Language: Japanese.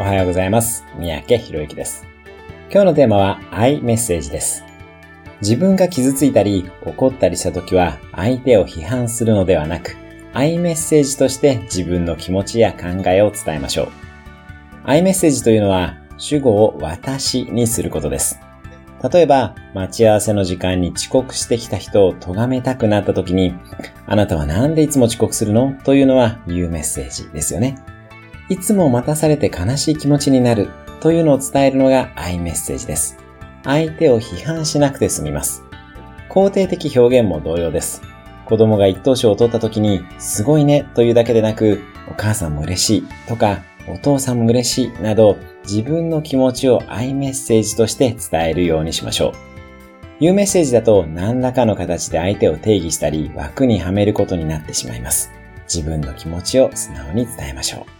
おはようございます。三宅博之です。今日のテーマは愛メッセージです。自分が傷ついたり怒ったりした時は相手を批判するのではなく、愛メッセージとして自分の気持ちや考えを伝えましょう。愛メッセージというのは主語を私にすることです。例えば、待ち合わせの時間に遅刻してきた人を咎めたくなった時に、あなたはなんでいつも遅刻するの？というのは言うメッセージですよね。いつも待たされて悲しい気持ちになるというのを伝えるのが愛メッセージです。相手を批判しなくて済みます。肯定的表現も同様です。子供が一等賞を取った時に、すごいねというだけでなく、お母さんも嬉しいとか、お父さんも嬉しいなど、自分の気持ちを愛メッセージとして伝えるようにしましょう。言うメッセージだと何らかの形で相手を定義したり枠にはめることになってしまいます。自分の気持ちを素直に伝えましょう。